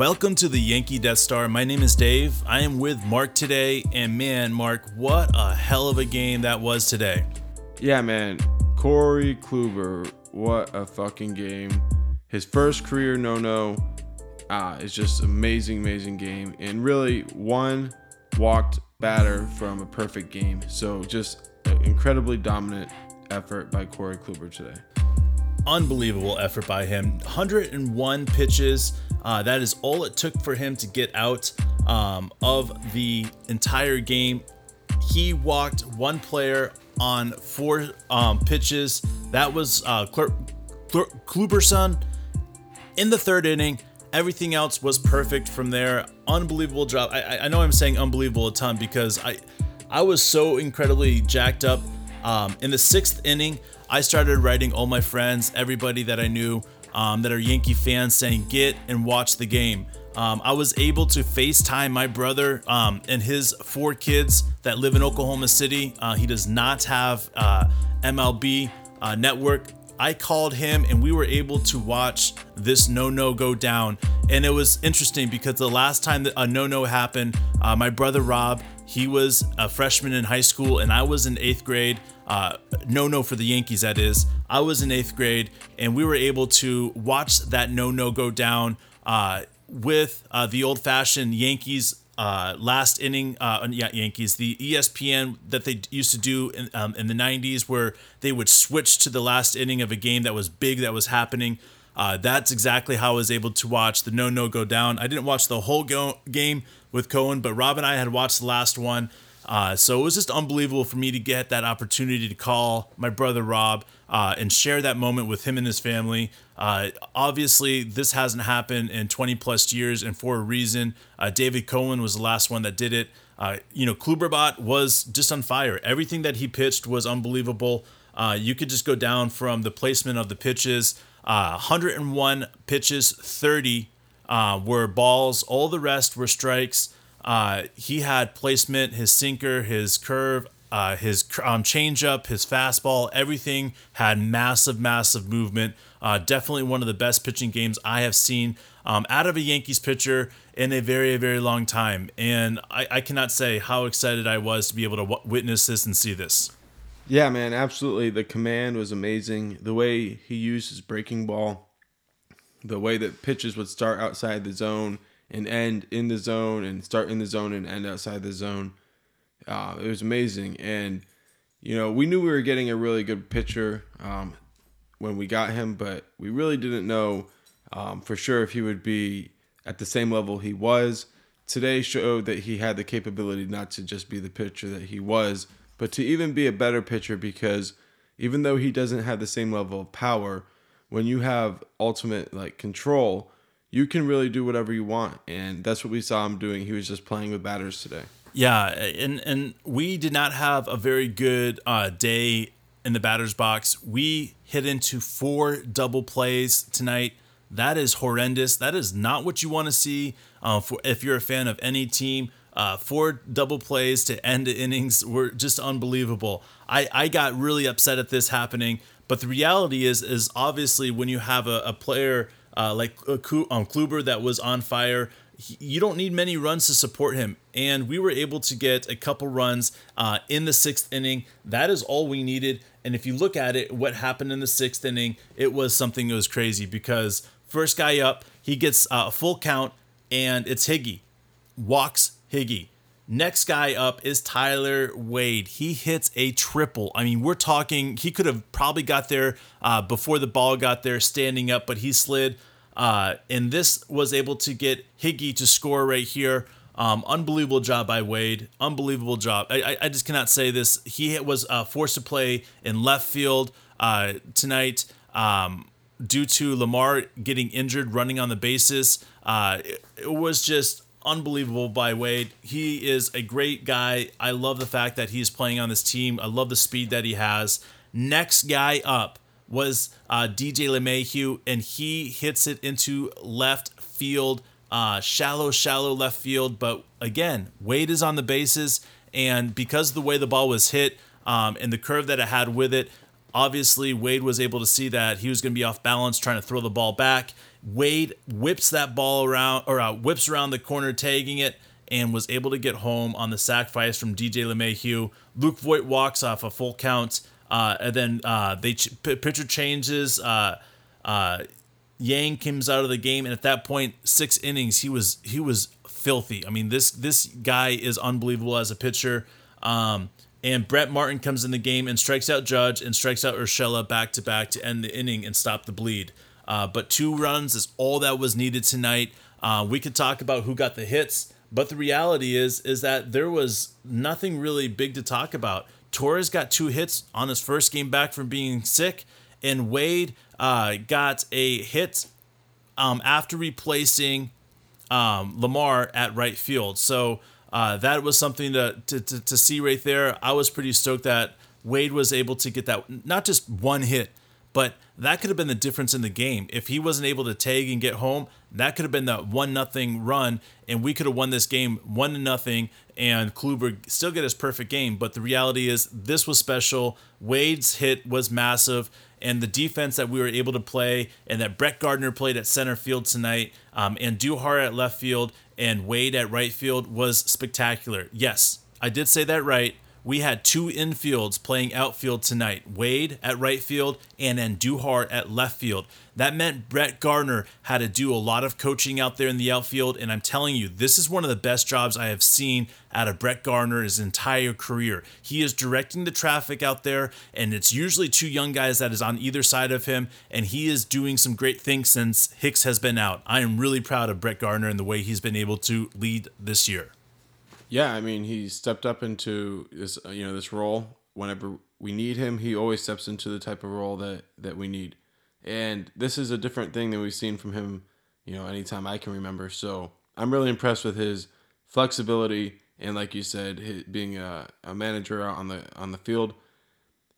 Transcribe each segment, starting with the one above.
Welcome to the Yankee Death Star. My name is Dave. I am with Mark today, and man, Mark, what a hell of a game that was today. Yeah, man. Corey Kluber, what a fucking game. His first career no no. Ah, it's just amazing, amazing game. And really one walked batter from a perfect game. So just incredibly dominant effort by Corey Kluber today. Unbelievable effort by him. 101 pitches. Uh, that is all it took for him to get out um, of the entire game. He walked one player on four um, pitches. That was uh, Culberson in the third inning. Everything else was perfect from there. Unbelievable job. I, I know I'm saying unbelievable a ton because I I was so incredibly jacked up. Um, in the sixth inning, I started writing all my friends, everybody that I knew um, that are Yankee fans, saying get and watch the game. Um, I was able to FaceTime my brother um, and his four kids that live in Oklahoma City. Uh, he does not have uh, MLB uh, network. I called him and we were able to watch this no no go down. And it was interesting because the last time that a no no happened, uh, my brother Rob, he was a freshman in high school and I was in eighth grade. Uh, no no for the Yankees, that is. I was in eighth grade and we were able to watch that no no go down uh, with uh, the old fashioned Yankees uh, last inning, uh, yeah, Yankees, the ESPN that they used to do in, um, in the 90s, where they would switch to the last inning of a game that was big that was happening. Uh, that's exactly how I was able to watch the no no go down. I didn't watch the whole go- game with Cone, but Rob and I had watched the last one. Uh, so it was just unbelievable for me to get that opportunity to call my brother Rob uh, and share that moment with him and his family. Uh, obviously, this hasn't happened in 20 plus years, and for a reason. Uh, David Cone was the last one that did it. Uh, you know, Kluberbot was just on fire. Everything that he pitched was unbelievable. Uh, you could just go down from the placement of the pitches. 101 pitches, 30 uh, were balls. All the rest were strikes. Uh, he had placement, his sinker, his curve, uh, his um, changeup, his fastball, everything had massive, massive movement. Uh, definitely one of the best pitching games I have seen um, out of a Yankees pitcher in a very, very long time. And I, I cannot say how excited I was to be able to w- witness this and see this. Yeah, man, absolutely. The command was amazing. The way he used his breaking ball, the way that pitches would start outside the zone and end in the zone and start in the zone and end outside the zone. Uh, it was amazing. And, you know, we knew we were getting a really good pitcher um, when we got him, but we really didn't know um, for sure if he would be at the same level he was. Today showed that he had the capability not to just be the pitcher that he was, but to even be a better pitcher because even though he doesn't have the same level of power, when you have ultimate like control, you can really do whatever you want. And that's what we saw him doing. He was just playing with batters today. Yeah, and and we did not have a very good uh, day in the batter's box. We hit into four double plays tonight. That is horrendous. That is not what you want to see uh, for if you're a fan of any team. Uh, four double plays to end innings were just unbelievable. I, I got really upset at this happening, but the reality is is obviously when you have a, a player uh, like uh, um, Kluber that was on fire. You don't need many runs to support him, and we were able to get a couple runs uh, in the sixth inning. That is all we needed. And if you look at it, what happened in the sixth inning, it was something that was crazy because first guy up, he gets uh, a full count, and it's Higgy, walks Higgy. Next guy up is Tyler Wade. He hits a triple. I mean, we're talking, he could have probably got there uh, before the ball got there standing up, but he slid. Uh, and this was able to get Higgy to score right here. Um, unbelievable job by Wade. Unbelievable job. I, I just cannot say this. He was uh, forced to play in left field uh, tonight um, due to Lamar getting injured running on the bases. Uh, it, it was just unbelievable by Wade. He is a great guy. I love the fact that he's playing on this team. I love the speed that he has. Next guy up was uh, DJ LeMahieu, and he hits it into left field, uh, shallow, shallow left field. But again, Wade is on the bases, and because the way the ball was hit um, and the curve that it had with it, obviously Wade was able to see that he was going to be off balance trying to throw the ball back Wade whips that ball around or uh, whips around the corner, tagging it, and was able to get home on the sacrifice from DJ LeMahieu. Luke Voit walks off a full count, uh, and then uh, they ch- pitcher changes. Uh, uh, Yang comes out of the game, and at that point, six innings, he was he was filthy. I mean, this this guy is unbelievable as a pitcher. Um, and Brett Martin comes in the game and strikes out Judge and strikes out Urshela back to back to end the inning and stop the bleed. Uh, but two runs is all that was needed tonight. Uh, we could talk about who got the hits, but the reality is is that there was nothing really big to talk about. Torres got two hits on his first game back from being sick, and Wade uh, got a hit um, after replacing um, Lamar at right field. So uh, that was something to, to, to, to see right there. I was pretty stoked that Wade was able to get that, not just one hit, but that could have been the difference in the game. If he wasn't able to tag and get home, that could have been the one nothing run, and we could have won this game one nothing, and Kluber still get his perfect game. But the reality is, this was special. Wade's hit was massive, and the defense that we were able to play, and that Brett Gardner played at center field tonight, um, and Duhar at left field, and Wade at right field was spectacular. Yes, I did say that right. We had two infields playing outfield tonight Wade at right field and then Duhar at left field. That meant Brett Gardner had to do a lot of coaching out there in the outfield. And I'm telling you, this is one of the best jobs I have seen out of Brett Gardner his entire career. He is directing the traffic out there, and it's usually two young guys that is on either side of him. And he is doing some great things since Hicks has been out. I am really proud of Brett Gardner and the way he's been able to lead this year. Yeah, I mean, he stepped up into this, uh, you know, this role whenever we need him. He always steps into the type of role that that we need, and this is a different thing than we've seen from him, you know, anytime I can remember. So I'm really impressed with his flexibility and, like you said, his, being a, a manager on the on the field.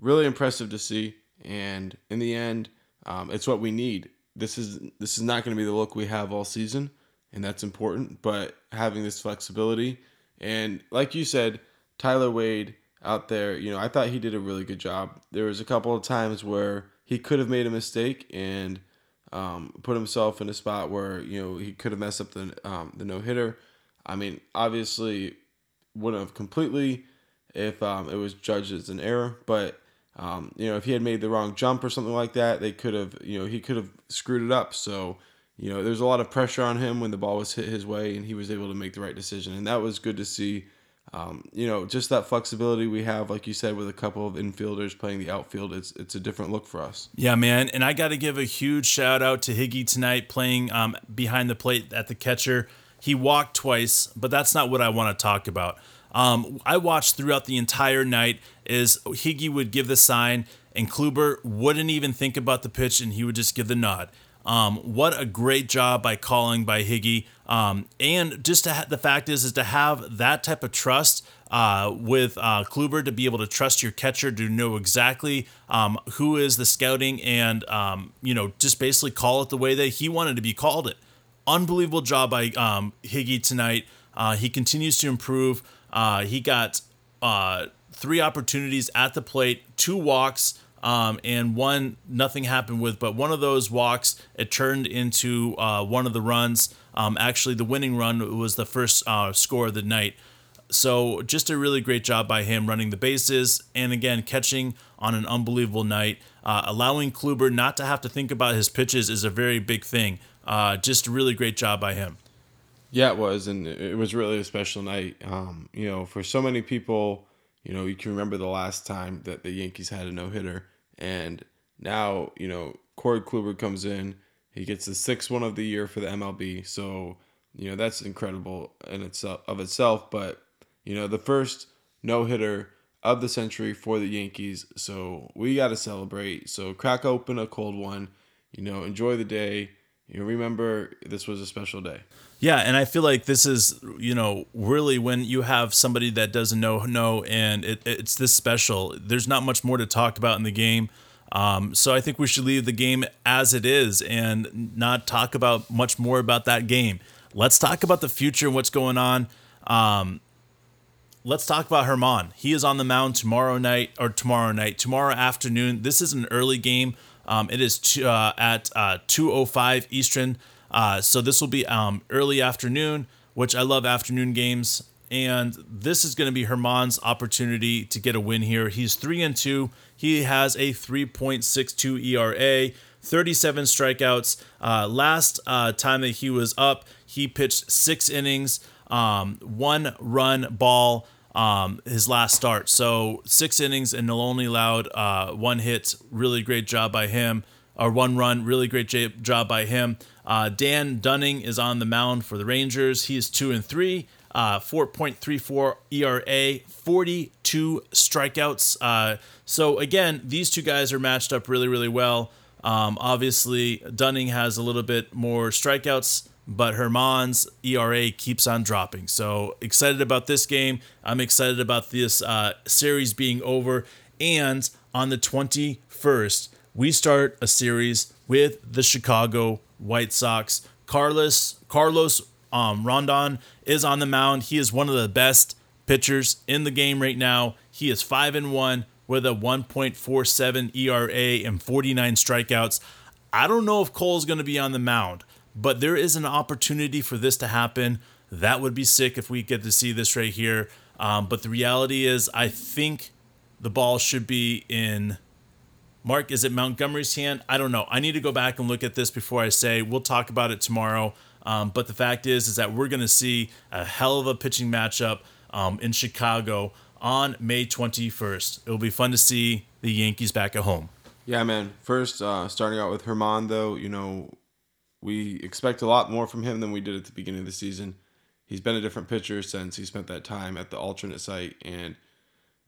Really impressive to see, and in the end, um, it's what we need. This is this is not going to be the look we have all season, and that's important. But having this flexibility and like you said, Tyler Wade out there, you know, I thought he did a really good job. There was a couple of times where he could have made a mistake and um, put himself in a spot where you know he could have messed up the um, the no hitter. I mean, obviously, wouldn't have completely if um, it was judged as an error, but um, you know if he had made the wrong jump or something like that, they could have you know he could have screwed it up. So you know, there's a lot of pressure on him when the ball was hit his way, and he was able to make the right decision, and that was good to see. Um, you know, just that flexibility we have, like you said, with a couple of infielders playing the outfield, it's it's a different look for us. Yeah, man, and I got to give a huge shout out to Higgy tonight, playing um, behind the plate at the catcher. He walked twice, but that's not what I want to talk about. Um, I watched throughout the entire night is Higgy would give the sign, and Kluber wouldn't even think about the pitch, and he would just give the nod. Um, what a great job by calling by Higgy. Um, and just ha- the fact is, is to have that type of trust uh, with uh, Kluber to be able to trust your catcher to know exactly um, who is the scouting and um, you know just basically call it the way that he wanted to be called it. Unbelievable job by um, Higgy tonight. Uh, he continues to improve. Uh, he got uh, three opportunities at the plate, two walks um, and one nothing happened with, but one of those walks it turned into uh, one of the runs. Um, actually, the winning run was the first uh, score of the night. So just a really great job by him running the bases and again catching on an unbelievable night. Uh, allowing Kluber not to have to think about his pitches is a very big thing. Uh, just a really great job by him. Yeah, it was, and it was really a special night. Um, you know, for so many people you know, you can remember the last time that the Yankees had a no hitter, and now you know Corey Kluber comes in. He gets the sixth one of the year for the MLB. So you know that's incredible in itself of itself. But you know the first no hitter of the century for the Yankees. So we got to celebrate. So crack open a cold one. You know, enjoy the day. You remember this was a special day. Yeah, and I feel like this is, you know, really when you have somebody that doesn't know know and it, it's this special. There's not much more to talk about in the game. Um, so I think we should leave the game as it is and not talk about much more about that game. Let's talk about the future and what's going on. Um, let's talk about Germán. He is on the mound tomorrow night or tomorrow night, tomorrow afternoon. This is an early game Um, it is uh, at uh, 2:05 Eastern. Uh, so this will be um, early afternoon, which I love afternoon games. And this is going to be Germán's opportunity to get a win here. He's three and two. He has a 3.62 ERA. 37 strikeouts. Uh, last uh, time that he was up, he pitched six innings, um, one run ball. Um, his last start. So six innings and only allowed uh, one hit. Really great job by him. Or one run. Really great j- job by him. Uh, Dane Dunning is on the mound for the Rangers. He is two and three. Uh, 4.34 ERA, 42 strikeouts. Uh, so again, these two guys are matched up really, really well. Um, obviously, Dunning has a little bit more strikeouts, but Germán's ERA keeps on dropping. So excited about this game. I'm excited about this uh, series being over. And on the 21st, we start a series with the Chicago White Sox. Carlos Carlos um, Rodón is on the mound. He is one of the best pitchers in the game right now. He is five and one with a 1.47 ERA and 49 strikeouts. I don't know if Cole's going to be on the mound, but there is an opportunity for this to happen. That would be sick if we get to see this right here. Um, but the reality is, I think the ball should be in. Mark, is it Montgomery's hand? I don't know. I need to go back and look at this before I say. We'll talk about it tomorrow. Um, but the fact is, is that we're going to see a hell of a pitching matchup um, in Chicago on May 21st. It will be fun to see the Yankees back at home. Yeah, man. First, uh, starting out with Germán, though, you know, we expect a lot more from him than we did at the beginning of the season. He's been a different pitcher since he spent that time at the alternate site, and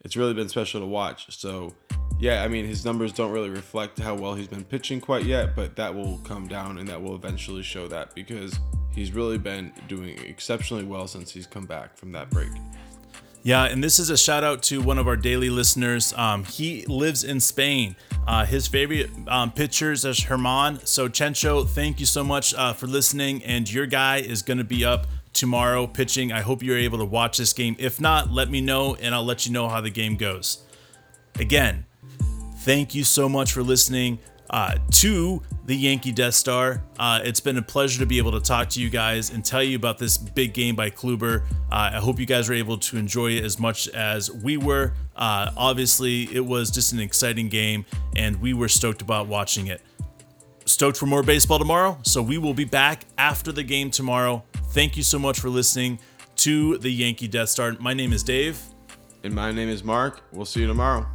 it's really been special to watch. So, yeah, I mean, his numbers don't really reflect how well he's been pitching quite yet, but that will come down and that will eventually show that because he's really been doing exceptionally well since he's come back from that break. Yeah, and this is a shout out to one of our daily listeners. Um, he lives in Spain. Uh, his favorite um, pitchers is Germán. So, Chencho, thank you so much uh, for listening. And your guy is going to be up tomorrow pitching. I hope you're able to watch this game. If not, let me know and I'll let you know how the game goes. Again, thank you so much for listening uh, to the Yankee Death Star. Uh, it's been a pleasure to be able to talk to you guys and tell you about this big game by Kluber. Uh, I hope you guys were able to enjoy it as much as we were. Uh, obviously, it was just an exciting game, and we were stoked about watching it. Stoked for more baseball tomorrow, so we will be back after the game tomorrow. Thank you so much for listening to the Yankee Death Star. My name is Dave. And my name is Mark. We'll see you tomorrow.